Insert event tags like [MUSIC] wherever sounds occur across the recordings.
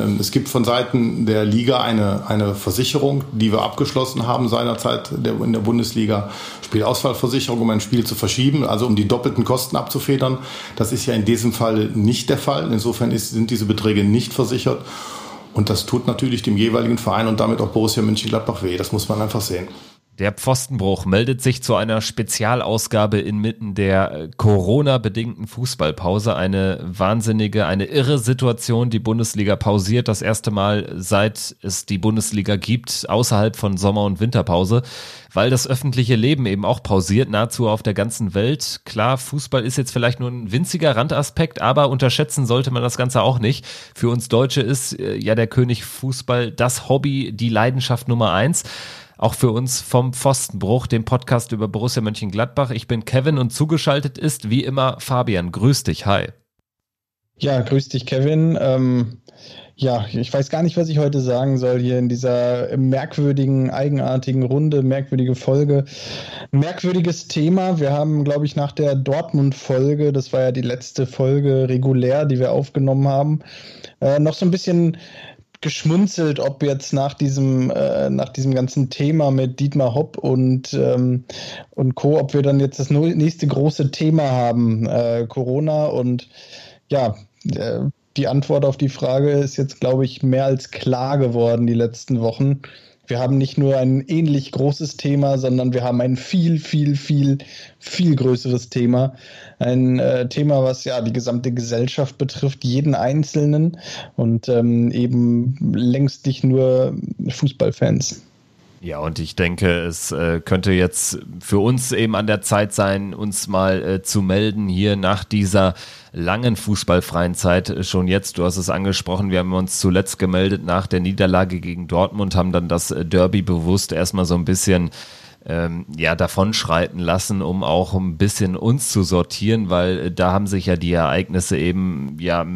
Ähm, es gibt von Seiten der Liga eine, eine Versicherung, die wir abgeschlossen haben seinerzeit in der Bundesliga, Spielausfallversicherung, um ein Spiel zu verschieben, also um die doppelten Kosten abzufedern. Das ist ja in diesem Fall nicht der Fall. Insofern ist, sind diese Beträge nicht versichert. Und das tut natürlich dem jeweiligen Verein und damit auch Borussia Mönchengladbach weh. Das muss man einfach sehen. Der Pfostenbruch meldet sich zu einer Spezialausgabe inmitten der äh, Corona-bedingten Fußballpause. Eine wahnsinnige, eine irre Situation. Die Bundesliga pausiert das erste Mal, seit es die Bundesliga gibt, außerhalb von Sommer- und Winterpause, weil das öffentliche Leben eben auch pausiert, nahezu auf der ganzen Welt. Klar, Fußball ist jetzt vielleicht nur ein winziger Randaspekt, aber unterschätzen sollte man das Ganze auch nicht. Für uns Deutsche ist äh, ja der König Fußball das Hobby, die Leidenschaft Nummer eins auch für uns vom Pfostenbruch, dem Podcast über Borussia Mönchengladbach. Ich bin Kevin und zugeschaltet ist wie immer Fabian. Grüß dich, hi. Ja, grüß dich, Kevin. Ähm, ja, ich weiß gar nicht, was ich heute sagen soll hier in dieser merkwürdigen, eigenartigen Runde, merkwürdige Folge. Merkwürdiges Thema. Wir haben, glaube ich, nach der Dortmund-Folge, das war ja die letzte Folge regulär, die wir aufgenommen haben, äh, noch so ein bisschen geschmunzelt, ob jetzt nach diesem, äh, nach diesem ganzen Thema mit Dietmar Hopp und, ähm, und Co., ob wir dann jetzt das nächste große Thema haben, äh, Corona. Und ja, äh, die Antwort auf die Frage ist jetzt, glaube ich, mehr als klar geworden die letzten Wochen wir haben nicht nur ein ähnlich großes Thema, sondern wir haben ein viel, viel, viel, viel größeres Thema. Ein äh, Thema, was ja die gesamte Gesellschaft betrifft, jeden Einzelnen und ähm, eben längst nicht nur Fußballfans. Ja, und ich denke, es äh, könnte jetzt für uns eben an der Zeit sein, uns mal äh, zu melden hier nach dieser langen fußballfreien Zeit. Äh, schon jetzt, du hast es angesprochen, wir haben uns zuletzt gemeldet nach der Niederlage gegen Dortmund, haben dann das äh, Derby bewusst erstmal so ein bisschen ähm, ja, davonschreiten lassen, um auch ein bisschen uns zu sortieren, weil äh, da haben sich ja die Ereignisse eben ja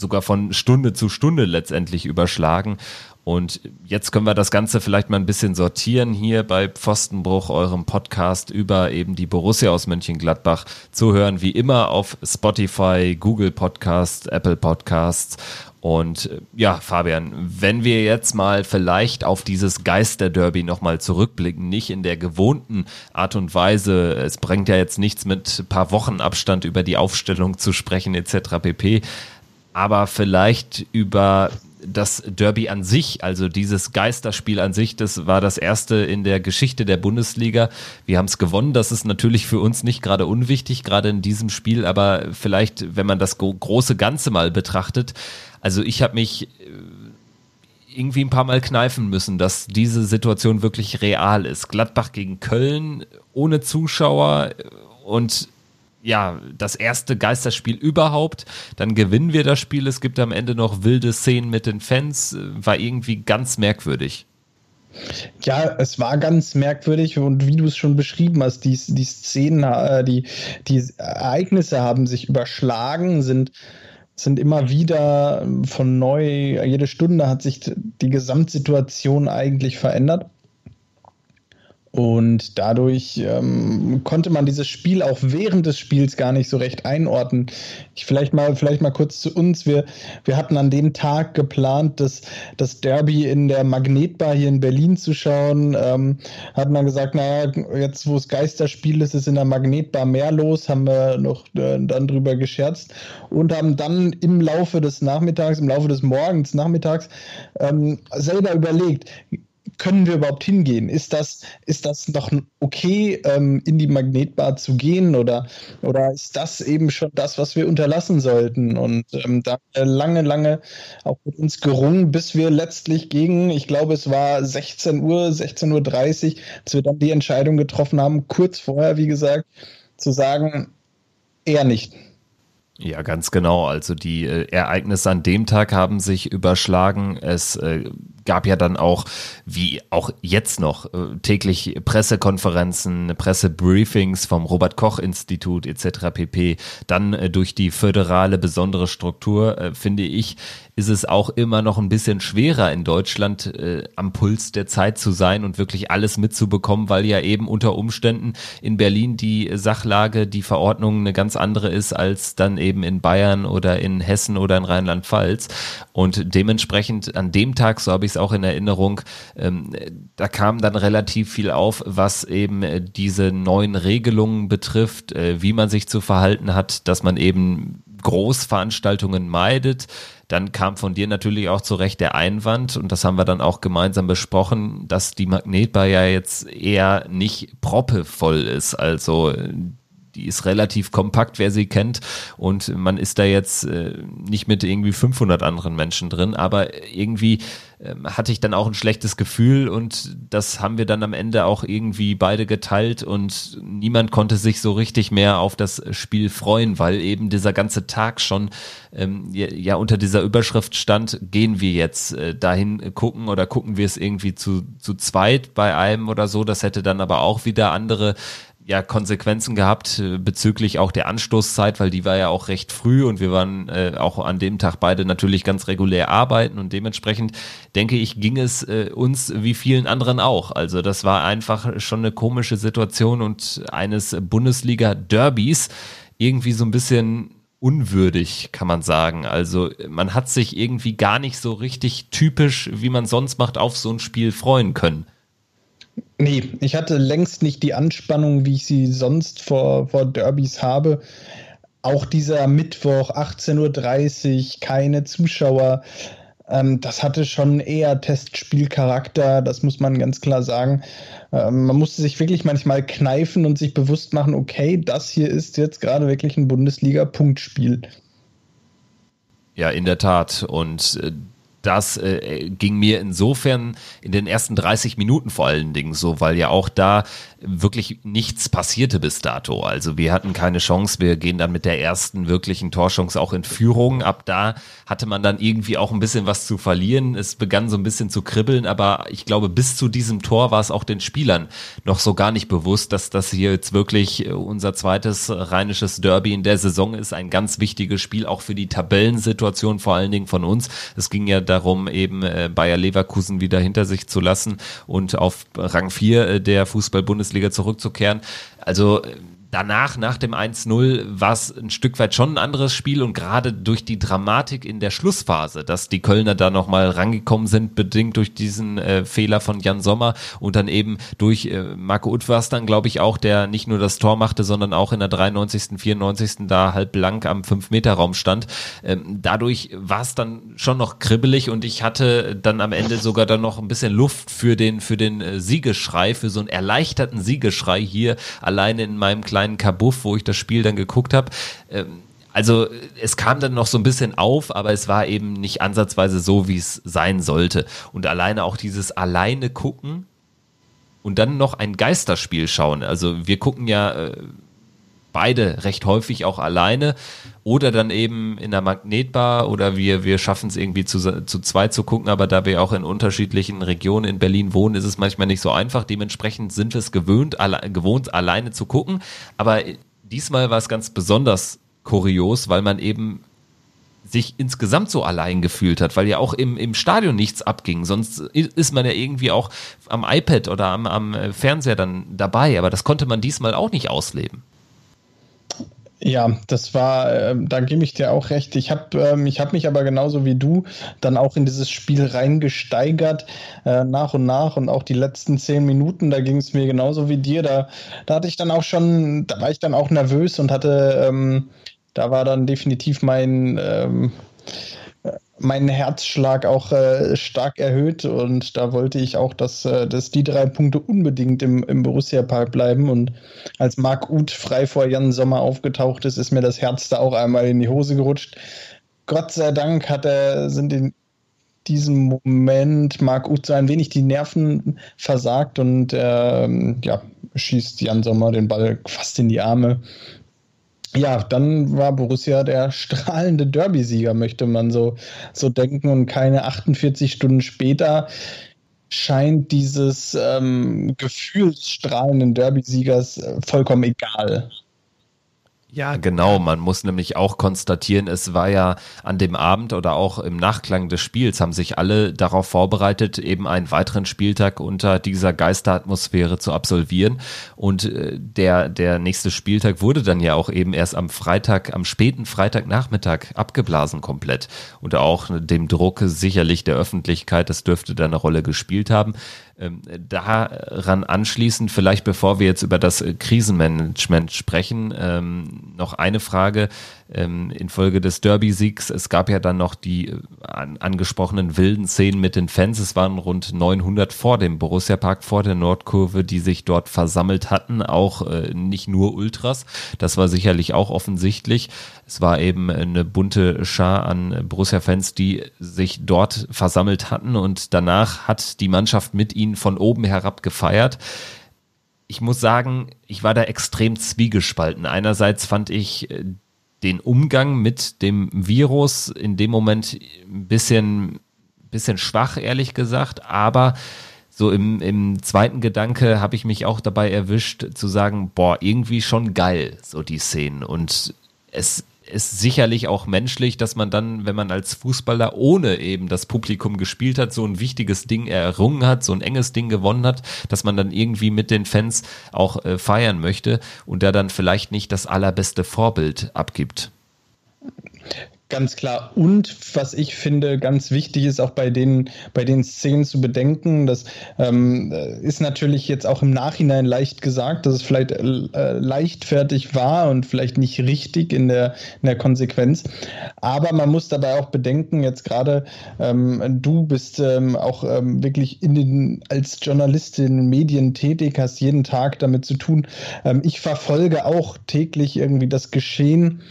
sogar von Stunde zu Stunde letztendlich überschlagen. Und jetzt können wir das Ganze vielleicht mal ein bisschen sortieren hier bei Pfostenbruch, eurem Podcast über eben die Borussia aus Mönchengladbach zu hören, wie immer auf Spotify, Google Podcasts, Apple Podcasts. Und ja, Fabian, wenn wir jetzt mal vielleicht auf dieses Geisterderby nochmal zurückblicken, nicht in der gewohnten Art und Weise, es bringt ja jetzt nichts mit ein paar Wochen Abstand über die Aufstellung zu sprechen etc. pp, aber vielleicht über das Derby an sich, also dieses Geisterspiel an sich, das war das erste in der Geschichte der Bundesliga. Wir haben es gewonnen. Das ist natürlich für uns nicht gerade unwichtig, gerade in diesem Spiel, aber vielleicht, wenn man das große Ganze mal betrachtet. Also ich habe mich äh, irgendwie ein paar Mal kneifen müssen, dass diese Situation wirklich real ist. Gladbach gegen Köln ohne Zuschauer und ja, das erste Geisterspiel überhaupt. Dann gewinnen wir das Spiel. Es gibt am Ende noch wilde Szenen mit den Fans. War irgendwie ganz merkwürdig. Ja, es war ganz merkwürdig und wie du es schon beschrieben hast, die, die Szenen, äh, die, die Ereignisse haben sich überschlagen, sind, sind immer wieder von neu, jede Stunde hat sich die Gesamtsituation eigentlich verändert. Und dadurch ähm, konnte man dieses Spiel auch während des Spiels gar nicht so recht einordnen. Ich vielleicht mal, vielleicht mal kurz zu uns. Wir, wir hatten an dem Tag geplant, das, das Derby in der Magnetbar hier in Berlin zu schauen. Ähm, hatten dann gesagt, naja, jetzt wo es Geisterspiel ist, ist in der Magnetbar mehr los, haben wir noch äh, dann drüber gescherzt und haben dann im Laufe des Nachmittags, im Laufe des Morgens, Nachmittags ähm, selber überlegt, können wir überhaupt hingehen? Ist das, ist das noch okay, ähm, in die Magnetbar zu gehen oder, oder ist das eben schon das, was wir unterlassen sollten? Und ähm, da lange, lange auch mit uns gerungen, bis wir letztlich gegen, ich glaube, es war 16 Uhr, 16.30 Uhr, als wir dann die Entscheidung getroffen haben, kurz vorher, wie gesagt, zu sagen, eher nicht. Ja, ganz genau. Also die äh, Ereignisse an dem Tag haben sich überschlagen. Es äh, gab ja dann auch, wie auch jetzt noch, äh, täglich Pressekonferenzen, Pressebriefings vom Robert Koch Institut etc. pp. Dann äh, durch die föderale besondere Struktur, äh, finde ich, ist es auch immer noch ein bisschen schwerer in Deutschland am Puls der Zeit zu sein und wirklich alles mitzubekommen, weil ja eben unter Umständen in Berlin die Sachlage, die Verordnung eine ganz andere ist als dann eben in Bayern oder in Hessen oder in Rheinland-Pfalz. Und dementsprechend an dem Tag, so habe ich es auch in Erinnerung, ähm, da kam dann relativ viel auf, was eben äh, diese neuen Regelungen betrifft, äh, wie man sich zu verhalten hat, dass man eben Großveranstaltungen meidet. Dann kam von dir natürlich auch zurecht der Einwand, und das haben wir dann auch gemeinsam besprochen, dass die Magnetbar ja jetzt eher nicht proppevoll ist. Also die ist relativ kompakt, wer sie kennt. Und man ist da jetzt äh, nicht mit irgendwie 500 anderen Menschen drin, aber irgendwie äh, hatte ich dann auch ein schlechtes Gefühl und das haben wir dann am Ende auch irgendwie beide geteilt und niemand konnte sich so richtig mehr auf das Spiel freuen, weil eben dieser ganze Tag schon ähm, ja, unter dieser Überschrift stand, gehen wir jetzt äh, dahin gucken oder gucken wir es irgendwie zu, zu zweit bei einem oder so. Das hätte dann aber auch wieder andere ja Konsequenzen gehabt äh, bezüglich auch der Anstoßzeit, weil die war ja auch recht früh und wir waren äh, auch an dem Tag beide natürlich ganz regulär arbeiten und dementsprechend denke ich, ging es äh, uns wie vielen anderen auch. Also das war einfach schon eine komische Situation und eines Bundesliga-Derbys irgendwie so ein bisschen unwürdig, kann man sagen. Also man hat sich irgendwie gar nicht so richtig typisch, wie man sonst macht, auf so ein Spiel freuen können. Nee, ich hatte längst nicht die Anspannung, wie ich sie sonst vor, vor Derbys habe. Auch dieser Mittwoch, 18.30 Uhr, keine Zuschauer. Ähm, das hatte schon eher Testspielcharakter, das muss man ganz klar sagen. Ähm, man musste sich wirklich manchmal kneifen und sich bewusst machen, okay, das hier ist jetzt gerade wirklich ein Bundesliga-Punktspiel. Ja, in der Tat. Und äh, das äh, ging mir insofern in den ersten 30 Minuten vor allen Dingen so, weil ja auch da wirklich nichts passierte bis dato. Also wir hatten keine Chance. Wir gehen dann mit der ersten wirklichen Torchance auch in Führung. Ab da hatte man dann irgendwie auch ein bisschen was zu verlieren. Es begann so ein bisschen zu kribbeln, aber ich glaube, bis zu diesem Tor war es auch den Spielern noch so gar nicht bewusst, dass das hier jetzt wirklich äh, unser zweites rheinisches Derby in der Saison ist. Ein ganz wichtiges Spiel, auch für die Tabellensituation vor allen Dingen von uns. Es ging ja darum, eben äh, Bayer Leverkusen wieder hinter sich zu lassen und auf Rang 4 äh, der Fußball-Bundesliga Bundesliga zurückzukehren. Also danach, nach dem 1-0, war es ein Stück weit schon ein anderes Spiel und gerade durch die Dramatik in der Schlussphase, dass die Kölner da nochmal rangekommen sind, bedingt durch diesen äh, Fehler von Jan Sommer und dann eben durch äh, Marco Utwas dann, glaube ich, auch, der nicht nur das Tor machte, sondern auch in der 93., 94. da halb blank am 5-Meter-Raum stand. Ähm, dadurch war es dann schon noch kribbelig und ich hatte dann am Ende sogar dann noch ein bisschen Luft für den, für den äh, Siegeschrei, für so einen erleichterten Siegeschrei hier alleine in meinem kleinen kleinen Kabuff, wo ich das Spiel dann geguckt habe. Ähm, also es kam dann noch so ein bisschen auf, aber es war eben nicht ansatzweise so, wie es sein sollte. Und alleine auch dieses alleine gucken und dann noch ein Geisterspiel schauen. Also wir gucken ja äh, beide recht häufig auch alleine oder dann eben in der Magnetbar oder wir, wir schaffen es irgendwie zu, zu zweit zu gucken, aber da wir auch in unterschiedlichen Regionen in Berlin wohnen, ist es manchmal nicht so einfach. Dementsprechend sind wir es gewöhnt, alle, gewohnt, alleine zu gucken. Aber diesmal war es ganz besonders kurios, weil man eben sich insgesamt so allein gefühlt hat, weil ja auch im, im Stadion nichts abging. Sonst ist man ja irgendwie auch am iPad oder am, am Fernseher dann dabei, aber das konnte man diesmal auch nicht ausleben. Ja, das war, äh, da gebe ich dir auch recht. Ich habe ähm, hab mich aber genauso wie du dann auch in dieses Spiel reingesteigert, äh, nach und nach und auch die letzten zehn Minuten, da ging es mir genauso wie dir. Da, da hatte ich dann auch schon, da war ich dann auch nervös und hatte, ähm, da war dann definitiv mein, ähm, mein Herzschlag auch äh, stark erhöht und da wollte ich auch, dass, äh, dass die drei Punkte unbedingt im, im Borussia-Park bleiben. Und als Marc Uth frei vor Jan Sommer aufgetaucht ist, ist mir das Herz da auch einmal in die Hose gerutscht. Gott sei Dank hat er, sind in diesem Moment Marc Uth so ein wenig die Nerven versagt und äh, ja, schießt Jan Sommer den Ball fast in die Arme ja, dann war Borussia der strahlende Derby-Sieger, möchte man so, so denken. Und keine 48 Stunden später scheint dieses ähm, Gefühl des strahlenden Derby-Siegers äh, vollkommen egal. Ja, genau. Man muss nämlich auch konstatieren, es war ja an dem Abend oder auch im Nachklang des Spiels haben sich alle darauf vorbereitet, eben einen weiteren Spieltag unter dieser Geisteratmosphäre zu absolvieren. Und äh, der, der nächste Spieltag wurde dann ja auch eben erst am Freitag, am späten Freitagnachmittag abgeblasen komplett. Und auch dem Druck sicherlich der Öffentlichkeit, das dürfte da eine Rolle gespielt haben. Ähm, daran anschließend, vielleicht bevor wir jetzt über das Krisenmanagement sprechen, ähm, noch eine Frage ähm, infolge des Derby-Siegs. Es gab ja dann noch die äh, an, angesprochenen wilden Szenen mit den Fans. Es waren rund 900 vor dem Borussia-Park, vor der Nordkurve, die sich dort versammelt hatten. Auch äh, nicht nur Ultras. Das war sicherlich auch offensichtlich. Es war eben eine bunte Schar an Borussia-Fans, die sich dort versammelt hatten und danach hat die Mannschaft mit ihnen von oben herab gefeiert ich muss sagen, ich war da extrem zwiegespalten. Einerseits fand ich äh, den Umgang mit dem Virus in dem Moment ein bisschen, bisschen schwach, ehrlich gesagt, aber so im, im zweiten Gedanke habe ich mich auch dabei erwischt zu sagen, boah, irgendwie schon geil, so die Szenen. Und es ist sicherlich auch menschlich, dass man dann, wenn man als Fußballer ohne eben das Publikum gespielt hat, so ein wichtiges Ding errungen hat, so ein enges Ding gewonnen hat, dass man dann irgendwie mit den Fans auch äh, feiern möchte und der dann vielleicht nicht das allerbeste Vorbild abgibt. Ganz klar. Und was ich finde ganz wichtig ist, auch bei den, bei den Szenen zu bedenken, das ähm, ist natürlich jetzt auch im Nachhinein leicht gesagt, dass es vielleicht äh, leichtfertig war und vielleicht nicht richtig in der, in der Konsequenz. Aber man muss dabei auch bedenken, jetzt gerade ähm, du bist ähm, auch ähm, wirklich in den, als Journalistin in Medien tätig, hast jeden Tag damit zu tun. Ähm, ich verfolge auch täglich irgendwie das Geschehen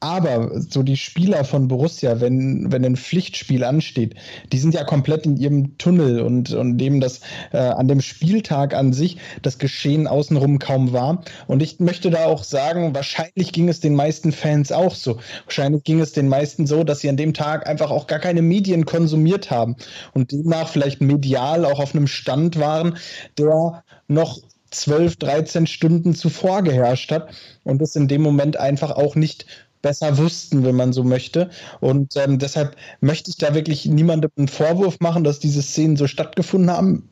aber so die Spieler von Borussia, wenn, wenn ein Pflichtspiel ansteht, die sind ja komplett in ihrem Tunnel und, und dem das äh, an dem Spieltag an sich das Geschehen außenrum kaum war. Und ich möchte da auch sagen, wahrscheinlich ging es den meisten Fans auch so. Wahrscheinlich ging es den meisten so, dass sie an dem Tag einfach auch gar keine Medien konsumiert haben und demnach vielleicht medial auch auf einem Stand waren, der noch 12, 13 Stunden zuvor geherrscht hat und es in dem Moment einfach auch nicht besser wussten, wenn man so möchte. Und ähm, deshalb möchte ich da wirklich niemandem einen Vorwurf machen, dass diese Szenen so stattgefunden haben.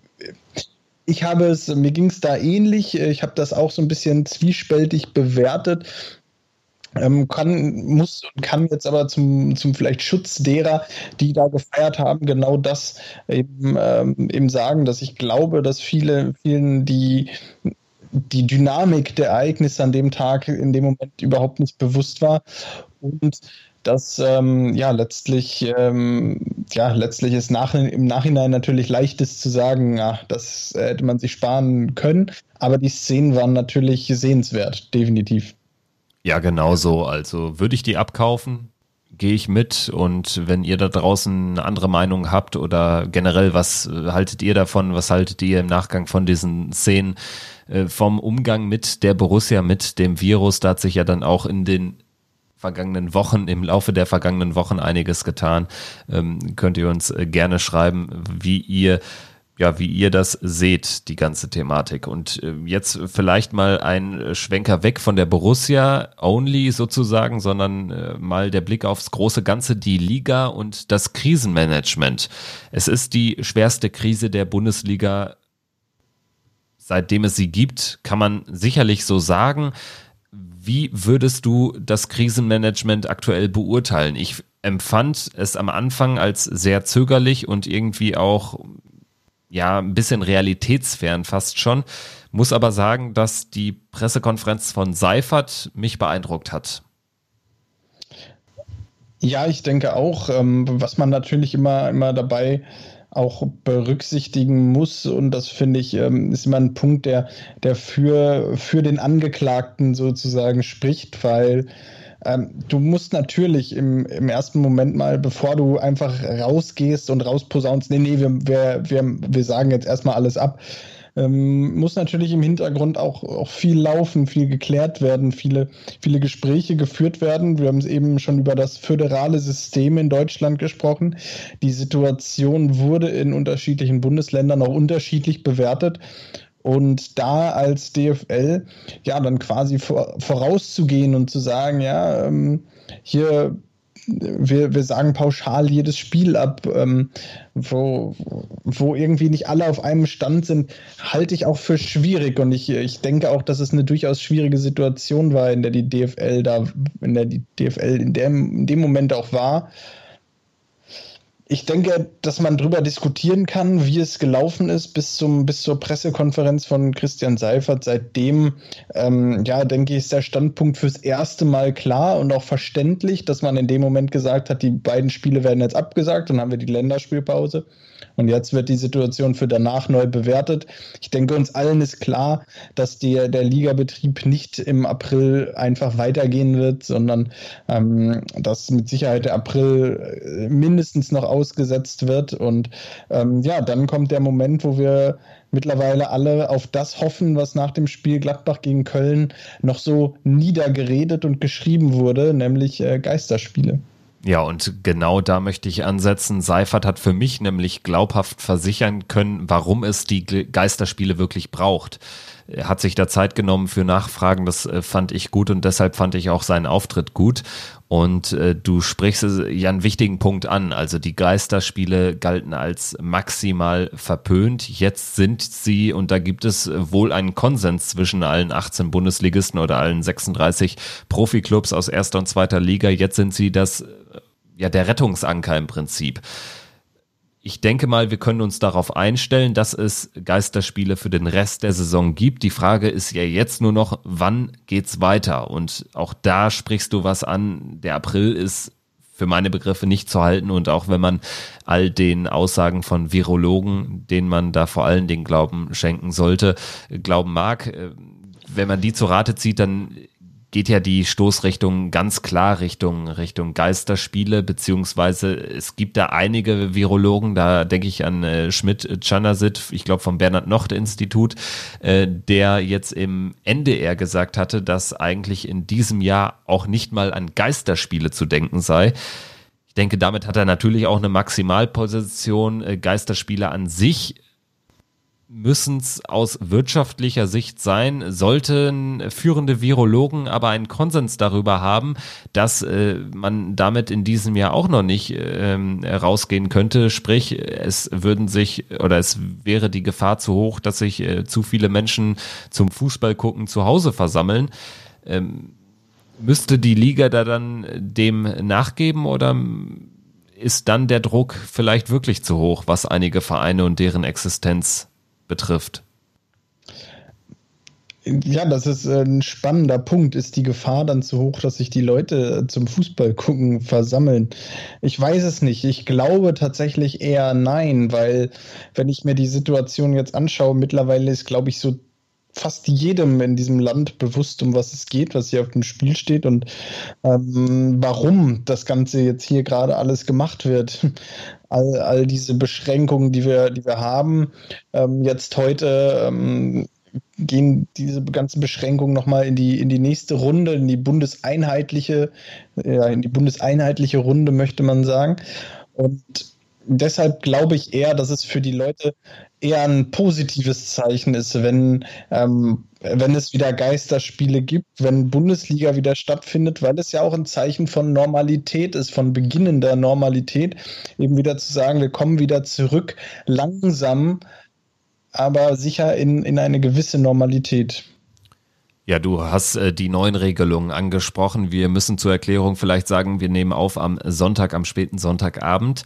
Ich habe es, mir ging es da ähnlich. Ich habe das auch so ein bisschen zwiespältig bewertet. Ähm, kann, muss und kann jetzt aber zum, zum vielleicht Schutz derer, die da gefeiert haben, genau das eben, ähm, eben sagen, dass ich glaube, dass viele, vielen, die die Dynamik der Ereignisse an dem Tag in dem Moment überhaupt nicht bewusst war und dass ähm, ja letztlich ähm, ja letztlich ist nach, im Nachhinein natürlich leicht ist zu sagen, ja, das hätte man sich sparen können, aber die Szenen waren natürlich sehenswert, definitiv. Ja, genau so. Also würde ich die abkaufen, gehe ich mit und wenn ihr da draußen eine andere Meinung habt oder generell, was haltet ihr davon, was haltet ihr im Nachgang von diesen Szenen? Äh, vom Umgang mit der Borussia, mit dem Virus. Da hat sich ja dann auch in den vergangenen Wochen, im Laufe der vergangenen Wochen einiges getan. Ähm, könnt ihr uns äh, gerne schreiben, wie ihr ja, wie ihr das seht, die ganze Thematik. Und äh, jetzt vielleicht mal ein Schwenker weg von der Borussia only sozusagen, sondern äh, mal der Blick aufs große Ganze, die Liga und das Krisenmanagement. Es ist die schwerste Krise der Bundesliga seitdem es sie gibt, kann man sicherlich so sagen. Wie würdest du das Krisenmanagement aktuell beurteilen? Ich empfand es am Anfang als sehr zögerlich und irgendwie auch ja ein bisschen realitätsfern fast schon. Muss aber sagen, dass die Pressekonferenz von Seifert mich beeindruckt hat. Ja, ich denke auch. Ähm, was man natürlich immer, immer dabei auch berücksichtigen muss. Und das finde ich, ähm, ist immer ein Punkt, der, der für, für den Angeklagten sozusagen spricht, weil ähm, du musst natürlich im, im ersten Moment mal, bevor du einfach rausgehst und rausposaunst, nee, nee, wir, wir, wir, wir sagen jetzt erstmal alles ab, ähm, muss natürlich im Hintergrund auch, auch viel laufen, viel geklärt werden, viele, viele Gespräche geführt werden. Wir haben es eben schon über das föderale System in Deutschland gesprochen. Die Situation wurde in unterschiedlichen Bundesländern auch unterschiedlich bewertet. Und da als DFL, ja, dann quasi vor, vorauszugehen und zu sagen, ja, ähm, hier wir, wir sagen pauschal jedes Spiel ab, ähm, wo, wo irgendwie nicht alle auf einem Stand sind, halte ich auch für schwierig. Und ich, ich denke auch, dass es eine durchaus schwierige Situation war, in der die DFL da, in der die DFL in dem, in dem Moment auch war ich denke, dass man darüber diskutieren kann, wie es gelaufen ist bis zum bis zur Pressekonferenz von Christian Seifert. Seitdem, ähm, ja, denke ich, ist der Standpunkt fürs erste Mal klar und auch verständlich, dass man in dem Moment gesagt hat, die beiden Spiele werden jetzt abgesagt und haben wir die Länderspielpause. Und jetzt wird die Situation für danach neu bewertet. Ich denke, uns allen ist klar, dass die, der Ligabetrieb nicht im April einfach weitergehen wird, sondern ähm, dass mit Sicherheit der April äh, mindestens noch ausgesetzt wird. Und ähm, ja, dann kommt der Moment, wo wir mittlerweile alle auf das hoffen, was nach dem Spiel Gladbach gegen Köln noch so niedergeredet und geschrieben wurde, nämlich äh, Geisterspiele. Ja, und genau da möchte ich ansetzen. Seifert hat für mich nämlich glaubhaft versichern können, warum es die Geisterspiele wirklich braucht. Er hat sich da Zeit genommen für Nachfragen, das äh, fand ich gut und deshalb fand ich auch seinen Auftritt gut. Und äh, du sprichst ja einen wichtigen Punkt an. Also die Geisterspiele galten als maximal verpönt. Jetzt sind sie, und da gibt es wohl einen Konsens zwischen allen 18 Bundesligisten oder allen 36 Profiklubs aus erster und zweiter Liga. Jetzt sind sie das, äh, ja, der Rettungsanker im Prinzip ich denke mal, wir können uns darauf einstellen, dass es Geisterspiele für den Rest der Saison gibt. Die Frage ist ja jetzt nur noch, wann geht's weiter? Und auch da sprichst du was an. Der April ist für meine Begriffe nicht zu halten und auch wenn man all den Aussagen von Virologen, denen man da vor allen Dingen Glauben schenken sollte, glauben mag, äh, wenn man die zu Rate zieht, dann geht ja die Stoßrichtung ganz klar Richtung, Richtung Geisterspiele, beziehungsweise es gibt da einige Virologen, da denke ich an äh, Schmidt Chanasit, ich glaube vom Bernhard Nocht Institut, äh, der jetzt im NDR gesagt hatte, dass eigentlich in diesem Jahr auch nicht mal an Geisterspiele zu denken sei. Ich denke, damit hat er natürlich auch eine Maximalposition. Äh, Geisterspiele an sich müssen es aus wirtschaftlicher Sicht sein, sollten führende Virologen aber einen Konsens darüber haben, dass äh, man damit in diesem Jahr auch noch nicht ähm, rausgehen könnte. Sprich, es würden sich oder es wäre die Gefahr zu hoch, dass sich äh, zu viele Menschen zum Fußball gucken zu Hause versammeln. Ähm, müsste die Liga da dann dem nachgeben oder ist dann der Druck vielleicht wirklich zu hoch, was einige Vereine und deren Existenz betrifft. Ja, das ist ein spannender Punkt. Ist die Gefahr dann zu hoch, dass sich die Leute zum Fußball gucken versammeln? Ich weiß es nicht. Ich glaube tatsächlich eher nein, weil wenn ich mir die Situation jetzt anschaue, mittlerweile ist, glaube ich, so fast jedem in diesem Land bewusst, um was es geht, was hier auf dem Spiel steht und ähm, warum das Ganze jetzt hier gerade alles gemacht wird. [LAUGHS] All, all diese Beschränkungen, die wir, die wir haben, ähm, jetzt heute ähm, gehen diese ganzen Beschränkungen nochmal in die, in die nächste Runde, in die bundeseinheitliche, ja, in die bundeseinheitliche Runde, möchte man sagen. Und deshalb glaube ich eher, dass es für die Leute eher ein positives Zeichen ist, wenn, ähm, wenn es wieder Geisterspiele gibt, wenn Bundesliga wieder stattfindet, weil es ja auch ein Zeichen von Normalität ist, von beginnender Normalität, eben wieder zu sagen, wir kommen wieder zurück, langsam, aber sicher in, in eine gewisse Normalität. Ja, du hast äh, die neuen Regelungen angesprochen. Wir müssen zur Erklärung vielleicht sagen, wir nehmen auf am Sonntag, am späten Sonntagabend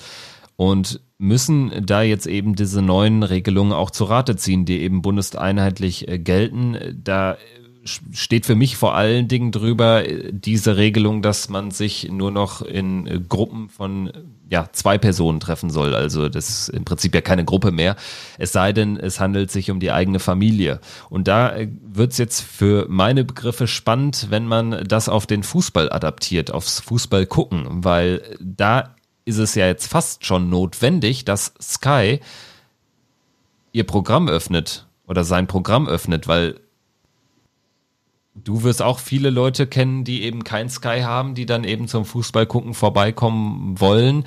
und müssen da jetzt eben diese neuen Regelungen auch zu Rate ziehen, die eben bundeseinheitlich äh, gelten. Da steht für mich vor allen Dingen drüber äh, diese Regelung, dass man sich nur noch in äh, Gruppen von ja, zwei Personen treffen soll. Also das ist im Prinzip ja keine Gruppe mehr. Es sei denn, es handelt sich um die eigene Familie. Und da wird es jetzt für meine Begriffe spannend, wenn man das auf den Fußball adaptiert, aufs Fußball gucken, weil da ist es ja jetzt fast schon notwendig, dass Sky ihr Programm öffnet oder sein Programm öffnet, weil du wirst auch viele Leute kennen, die eben kein Sky haben, die dann eben zum Fußball gucken vorbeikommen wollen.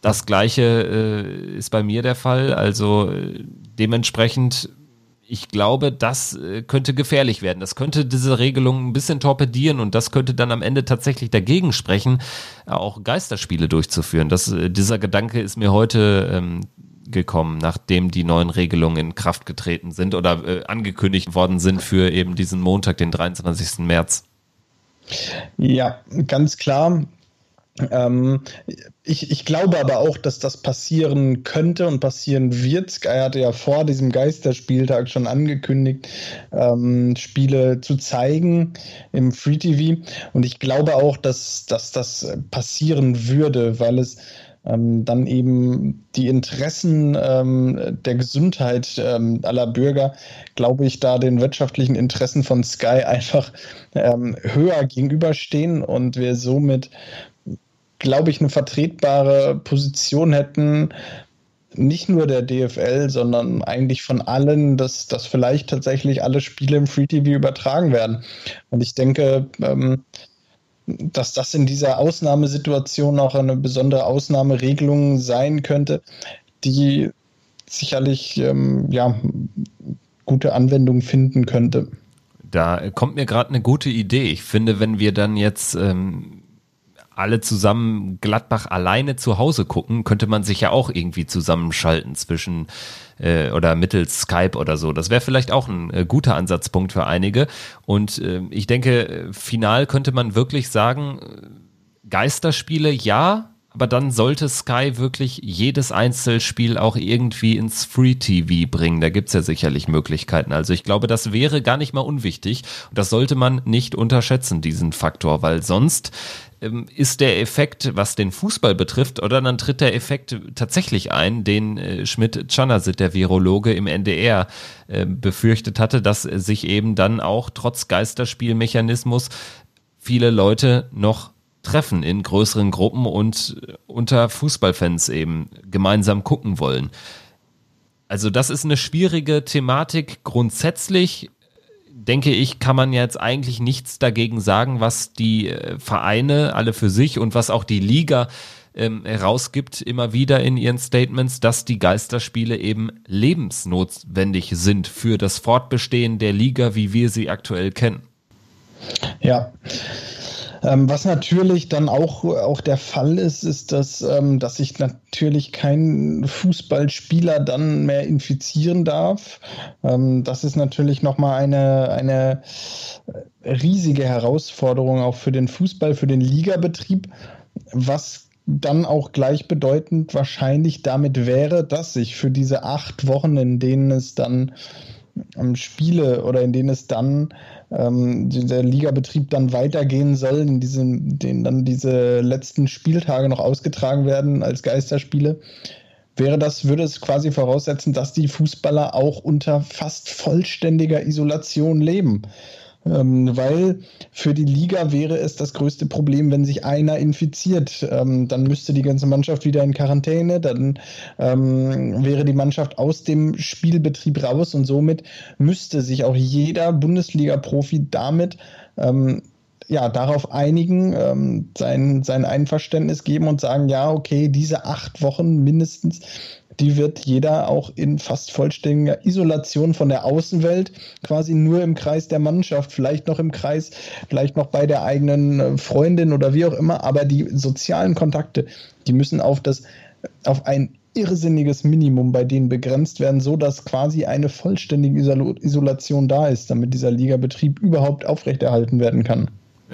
Das gleiche äh, ist bei mir der Fall. Also äh, dementsprechend ich glaube, das äh, könnte gefährlich werden. Das könnte diese Regelung ein bisschen torpedieren und das könnte dann am Ende tatsächlich dagegen sprechen, auch Geisterspiele durchzuführen. Das, äh, dieser Gedanke ist mir heute ähm, gekommen, nachdem die neuen Regelungen in Kraft getreten sind oder äh, angekündigt worden sind für eben diesen Montag, den 23. März. Ja, ganz klar. Ähm, ich, ich glaube aber auch, dass das passieren könnte und passieren wird. Sky hatte ja vor diesem Geisterspieltag schon angekündigt, ähm, Spiele zu zeigen im Free TV. Und ich glaube auch, dass, dass das passieren würde, weil es ähm, dann eben die Interessen ähm, der Gesundheit ähm, aller Bürger, glaube ich, da den wirtschaftlichen Interessen von Sky [LAUGHS] einfach ähm, höher gegenüberstehen und wir somit, glaube ich, eine vertretbare Position hätten, nicht nur der DFL, sondern eigentlich von allen, dass, dass vielleicht tatsächlich alle Spiele im Free TV übertragen werden. Und ich denke, ähm, dass das in dieser Ausnahmesituation auch eine besondere Ausnahmeregelung sein könnte, die sicherlich ähm, ja, gute Anwendung finden könnte. Da kommt mir gerade eine gute Idee. Ich finde, wenn wir dann jetzt ähm, alle zusammen Gladbach alleine zu Hause gucken, könnte man sich ja auch irgendwie zusammenschalten zwischen äh, oder mittels Skype oder so. Das wäre vielleicht auch ein äh, guter Ansatzpunkt für einige. Und äh, ich denke, final könnte man wirklich sagen, äh, Geisterspiele ja, aber dann sollte Sky wirklich jedes Einzelspiel auch irgendwie ins Free TV bringen. Da gibt's ja sicherlich Möglichkeiten. Also ich glaube, das wäre gar nicht mal unwichtig. Und das sollte man nicht unterschätzen, diesen Faktor, weil sonst ähm, ist der Effekt, was den Fußball betrifft, oder dann tritt der Effekt tatsächlich ein, den äh, Schmidt-Chanasit, der Virologe im NDR, äh, befürchtet hatte, dass sich eben dann auch trotz Geisterspielmechanismus viele Leute noch treffen in größeren Gruppen und unter Fußballfans eben gemeinsam gucken wollen. Also das ist eine schwierige Thematik grundsätzlich denke ich, kann man jetzt eigentlich nichts dagegen sagen, was die äh, Vereine alle für sich und was auch die Liga ähm, herausgibt, immer wieder in ihren Statements, dass die Geisterspiele eben lebensnotwendig sind für das Fortbestehen der Liga, wie wir sie aktuell kennen. Ja, ähm, was natürlich dann auch, auch der Fall ist, ist, dass, ähm, dass sich natürlich kein Fußballspieler dann mehr infizieren darf. Ähm, das ist natürlich nochmal eine, eine riesige Herausforderung auch für den Fußball, für den Ligabetrieb, was dann auch gleichbedeutend wahrscheinlich damit wäre, dass sich für diese acht Wochen, in denen es dann Spiele oder in denen es dann ähm, der Ligabetrieb dann weitergehen soll, in diesem, denen dann diese letzten Spieltage noch ausgetragen werden als Geisterspiele, wäre das, würde es quasi voraussetzen, dass die Fußballer auch unter fast vollständiger Isolation leben. Ähm, weil für die Liga wäre es das größte Problem, wenn sich einer infiziert. Ähm, dann müsste die ganze Mannschaft wieder in Quarantäne, dann ähm, wäre die Mannschaft aus dem Spielbetrieb raus und somit müsste sich auch jeder Bundesliga-Profi damit ähm, ja, darauf einigen, ähm, sein, sein Einverständnis geben und sagen, ja, okay, diese acht Wochen mindestens die wird jeder auch in fast vollständiger Isolation von der Außenwelt, quasi nur im Kreis der Mannschaft, vielleicht noch im Kreis, vielleicht noch bei der eigenen äh, Freundin oder wie auch immer, aber die sozialen Kontakte, die müssen auf das, auf ein irrsinniges Minimum bei denen begrenzt werden, so dass quasi eine vollständige Isolation da ist, damit dieser Ligabetrieb überhaupt aufrechterhalten werden kann.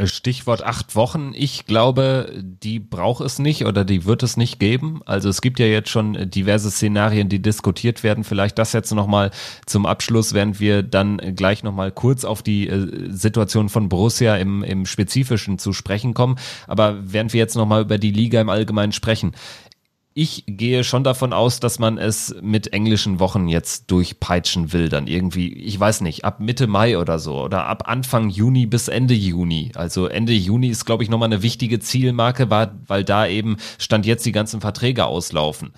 Stichwort acht Wochen. Ich glaube, die braucht es nicht oder die wird es nicht geben. Also es gibt ja jetzt schon diverse Szenarien, die diskutiert werden. Vielleicht das jetzt nochmal zum Abschluss, während wir dann gleich nochmal kurz auf die äh, Situation von Borussia im, im Spezifischen zu sprechen kommen. Aber während wir jetzt nochmal über die Liga im Allgemeinen sprechen ich gehe schon davon aus, dass man es mit englischen Wochen jetzt durchpeitschen will, dann irgendwie, ich weiß nicht, ab Mitte Mai oder so oder ab Anfang Juni bis Ende Juni. Also Ende Juni ist, glaube ich, nochmal eine wichtige Zielmarke, weil da eben Stand jetzt die ganzen Verträge auslaufen.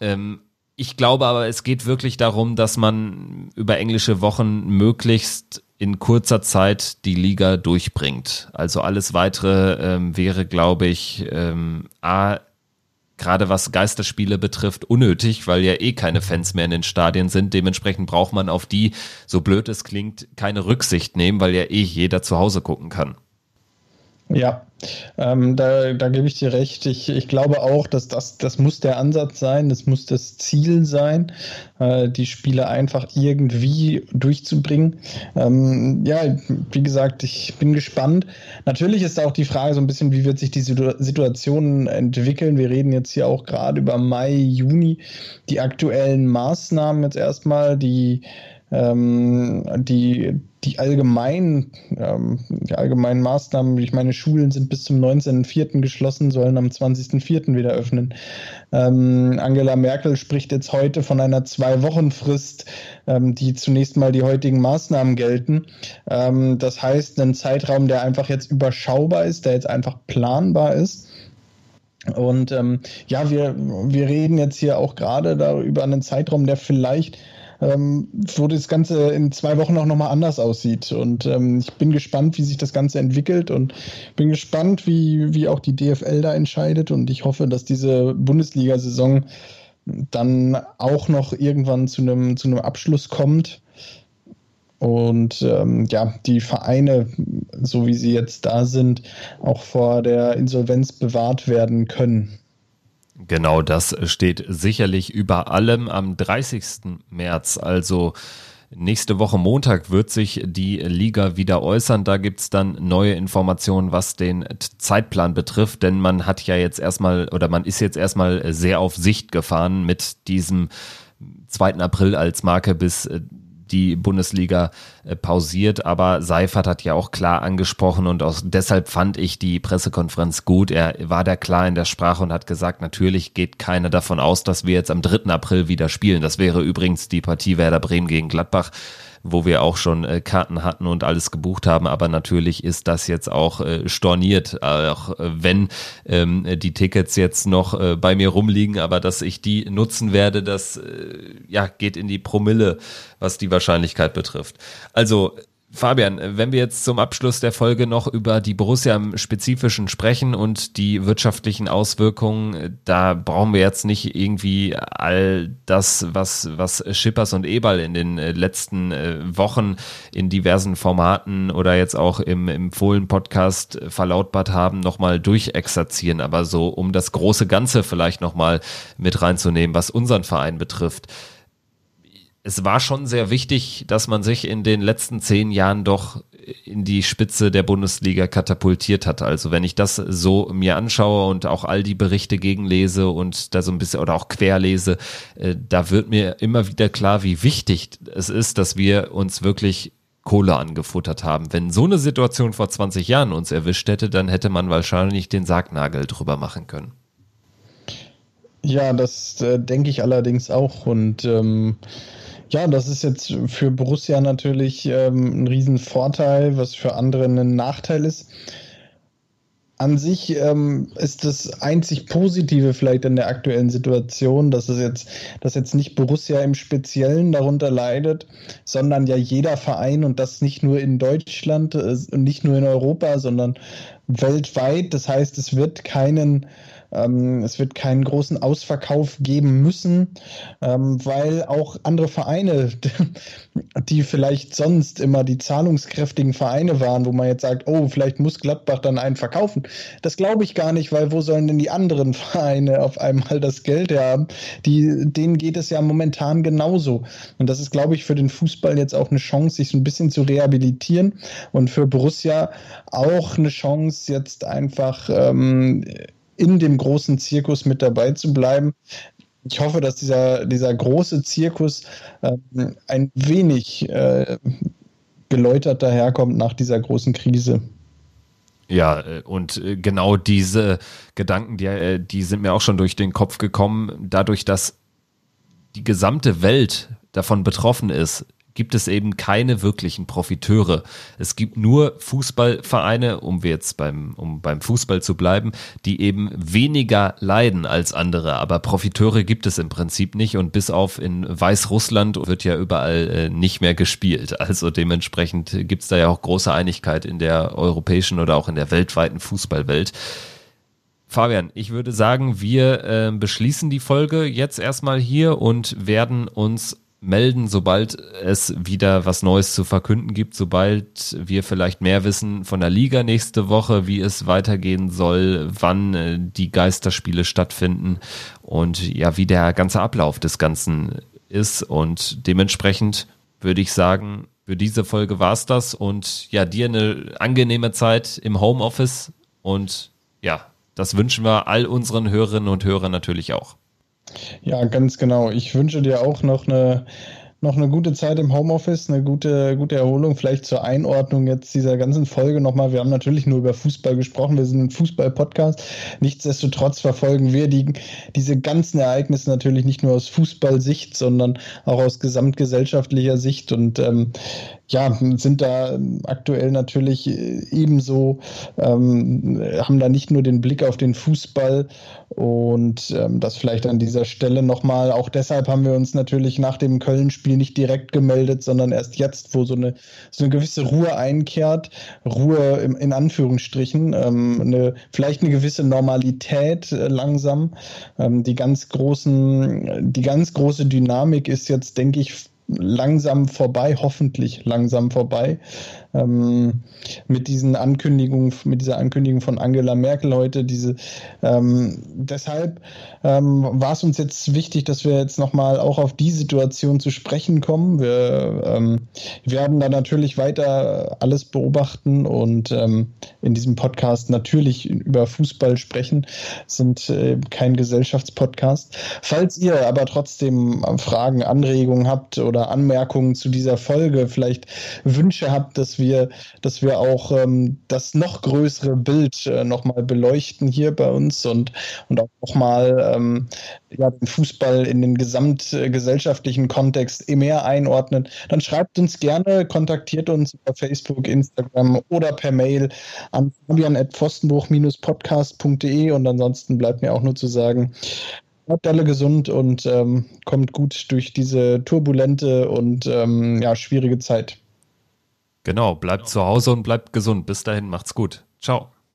Ähm, ich glaube aber, es geht wirklich darum, dass man über englische Wochen möglichst in kurzer Zeit die Liga durchbringt. Also alles weitere ähm, wäre, glaube ich, ähm, A, gerade was Geisterspiele betrifft, unnötig, weil ja eh keine Fans mehr in den Stadien sind. Dementsprechend braucht man auf die, so blöd es klingt, keine Rücksicht nehmen, weil ja eh jeder zu Hause gucken kann. Ja, ähm, da, da gebe ich dir recht. Ich, ich glaube auch, dass das, das muss der Ansatz sein, das muss das Ziel sein, äh, die Spiele einfach irgendwie durchzubringen. Ähm, ja, wie gesagt, ich bin gespannt. Natürlich ist auch die Frage so ein bisschen, wie wird sich die Situation entwickeln. Wir reden jetzt hier auch gerade über Mai, Juni, die aktuellen Maßnahmen jetzt erstmal, die ähm, die, die allgemeinen, ähm, die allgemeinen Maßnahmen, ich meine, Schulen sind bis zum 19.04. geschlossen, sollen am 20.04. wieder öffnen. Ähm, Angela Merkel spricht jetzt heute von einer Zwei-Wochen-Frist, ähm, die zunächst mal die heutigen Maßnahmen gelten. Ähm, das heißt, ein Zeitraum, der einfach jetzt überschaubar ist, der jetzt einfach planbar ist. Und ähm, ja, wir, wir reden jetzt hier auch gerade darüber einen Zeitraum, der vielleicht ähm, wo das Ganze in zwei Wochen auch nochmal anders aussieht. Und ähm, ich bin gespannt, wie sich das Ganze entwickelt und bin gespannt, wie, wie auch die DFL da entscheidet. Und ich hoffe, dass diese Bundesliga-Saison dann auch noch irgendwann zu einem, zu Abschluss kommt. Und ähm, ja, die Vereine, so wie sie jetzt da sind, auch vor der Insolvenz bewahrt werden können. Genau, das steht sicherlich über allem am 30. März, also Nächste Woche Montag wird sich die Liga wieder äußern. Da gibt's dann neue Informationen, was den Zeitplan betrifft, denn man hat ja jetzt erstmal oder man ist jetzt erstmal sehr auf Sicht gefahren mit diesem 2. April als Marke bis die Bundesliga äh, pausiert. Aber Seifert hat ja auch klar angesprochen und auch deshalb fand ich die Pressekonferenz gut. Er war da klar in der Sprache und hat gesagt, natürlich geht keiner davon aus, dass wir jetzt am 3. April wieder spielen. Das wäre übrigens die Partie Werder Bremen gegen Gladbach wo wir auch schon äh, Karten hatten und alles gebucht haben. Aber natürlich ist das jetzt auch äh, storniert, auch äh, wenn ähm, die Tickets jetzt noch äh, bei mir rumliegen, aber dass ich die nutzen werde, das äh, ja geht in die Promille, was die Wahrscheinlichkeit betrifft. Also Fabian, wenn wir jetzt zum Abschluss der Folge noch über die Borussia im Spezifischen sprechen und die wirtschaftlichen Auswirkungen, da brauchen wir jetzt nicht irgendwie all das, was, was Schippers und Eberl in den äh, letzten äh, Wochen in diversen Formaten oder jetzt auch im, im Fohlen-Podcast verlautbart haben, nochmal durchexerzieren. Aber so, um das große Ganze vielleicht nochmal mit reinzunehmen, was unseren Verein betrifft es war schon sehr wichtig, dass man sich in den letzten zehn Jahren doch in die Spitze der Bundesliga katapultiert hat. Also wenn ich das so mir anschaue und auch all die Berichte gegenlese und da so ein bisschen oder auch querlese, äh, da wird mir immer wieder klar, wie wichtig es ist, dass wir uns wirklich Kohle angefuttert haben. Wenn so eine Situation vor 20 Jahren uns erwischt hätte, dann hätte man wahrscheinlich den Sargnagel drüber machen können. Ja, das äh, denke ich allerdings auch und ähm ja, das ist jetzt für Borussia natürlich ähm, ein Riesenvorteil, was für andere ein Nachteil ist. An sich ähm, ist das einzig Positive vielleicht in der aktuellen Situation, dass es jetzt, dass jetzt nicht Borussia im Speziellen darunter leidet, sondern ja jeder Verein und das nicht nur in Deutschland äh, und nicht nur in Europa, sondern weltweit. Das heißt, es wird keinen ähm, es wird keinen großen Ausverkauf geben müssen, ähm, weil auch andere Vereine, [LAUGHS] die vielleicht sonst immer die zahlungskräftigen Vereine waren, wo man jetzt sagt, oh, vielleicht muss Gladbach dann einen verkaufen. Das glaube ich gar nicht, weil wo sollen denn die anderen [LAUGHS] Vereine auf einmal das Geld haben? Die, denen geht es ja momentan genauso. Und das ist, glaube ich, für den Fußball jetzt auch eine Chance, sich so ein bisschen zu rehabilitieren und für Borussia auch eine Chance, jetzt einfach ähm, in dem großen Zirkus mit dabei zu bleiben. Ich hoffe, dass dieser, dieser große Zirkus äh, ein wenig äh, geläutert daherkommt nach dieser großen Krise. Ja, äh, und äh, genau diese Gedanken, die, äh, die sind mir auch schon durch den Kopf gekommen, dadurch, dass die gesamte Welt davon betroffen ist, gibt es eben keine wirklichen Profiteure. Es gibt nur Fußballvereine, um jetzt beim, um beim Fußball zu bleiben, die eben weniger leiden als andere. Aber Profiteure gibt es im Prinzip nicht und bis auf in Weißrussland wird ja überall äh, nicht mehr gespielt. Also dementsprechend gibt es da ja auch große Einigkeit in der europäischen oder auch in der weltweiten Fußballwelt. Fabian, ich würde sagen, wir äh, beschließen die Folge jetzt erstmal hier und werden uns melden, sobald es wieder was Neues zu verkünden gibt, sobald wir vielleicht mehr wissen von der Liga nächste Woche, wie es weitergehen soll, wann äh, die Geisterspiele stattfinden und ja, wie der ganze Ablauf des Ganzen ist. Und dementsprechend würde ich sagen, für diese Folge war's das und ja, dir eine angenehme Zeit im Homeoffice und ja, das wünschen wir all unseren Hörerinnen und Hörern natürlich auch. Ja, ganz genau. Ich wünsche dir auch noch eine noch eine gute Zeit im Homeoffice, eine gute, gute Erholung. Vielleicht zur Einordnung jetzt dieser ganzen Folge nochmal. Wir haben natürlich nur über Fußball gesprochen. Wir sind ein Fußball-Podcast. Nichtsdestotrotz verfolgen wir die, diese ganzen Ereignisse natürlich nicht nur aus Fußballsicht, sondern auch aus gesamtgesellschaftlicher Sicht. Und ähm, ja, sind da aktuell natürlich ebenso, ähm, haben da nicht nur den Blick auf den Fußball und ähm, das vielleicht an dieser Stelle nochmal. Auch deshalb haben wir uns natürlich nach dem Köln-Spiel nicht direkt gemeldet, sondern erst jetzt, wo so eine, so eine gewisse Ruhe einkehrt. Ruhe im, in Anführungsstrichen, ähm, eine, vielleicht eine gewisse Normalität äh, langsam. Ähm, die ganz großen, die ganz große Dynamik ist jetzt, denke ich, langsam vorbei, hoffentlich langsam vorbei ähm, mit diesen Ankündigungen, mit dieser Ankündigung von Angela Merkel heute, diese ähm, deshalb ähm, war es uns jetzt wichtig, dass wir jetzt nochmal auch auf die Situation zu sprechen kommen. Wir ähm, werden da natürlich weiter alles beobachten und ähm, in diesem Podcast natürlich über Fußball sprechen, sind äh, kein Gesellschaftspodcast. Falls ihr aber trotzdem Fragen, Anregungen habt oder Anmerkungen zu dieser Folge, vielleicht Wünsche habt, dass wir wir, dass wir auch ähm, das noch größere Bild äh, nochmal beleuchten hier bei uns und, und auch nochmal ähm, ja, den Fußball in den gesamtgesellschaftlichen Kontext mehr einordnen, dann schreibt uns gerne, kontaktiert uns über Facebook, Instagram oder per Mail an fabian.pfostenbruch-podcast.de und ansonsten bleibt mir auch nur zu sagen, Bleibt alle gesund und ähm, kommt gut durch diese turbulente und ähm, ja, schwierige Zeit. Genau, bleibt zu Hause und bleibt gesund. Bis dahin, macht's gut. Ciao.